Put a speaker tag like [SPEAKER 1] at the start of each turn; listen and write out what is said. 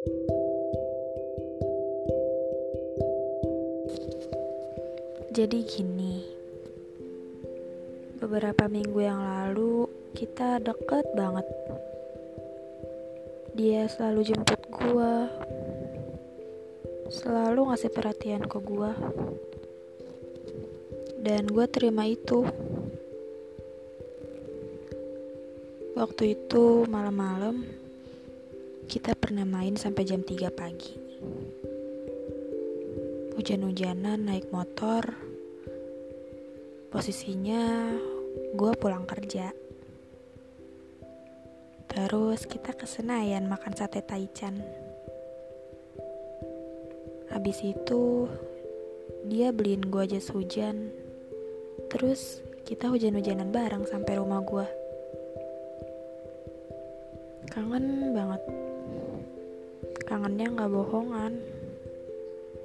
[SPEAKER 1] Jadi gini, beberapa minggu yang lalu kita deket banget. Dia selalu jemput gua, selalu ngasih perhatian ke gua, dan gua terima itu. Waktu itu malam-malam kita pernah main sampai jam 3 pagi. Hujan-hujanan naik motor. Posisinya gue pulang kerja. Terus kita ke Senayan makan sate taichan. Habis itu dia beliin gue jas hujan. Terus kita hujan-hujanan bareng sampai rumah gue kangen banget kangennya gak bohongan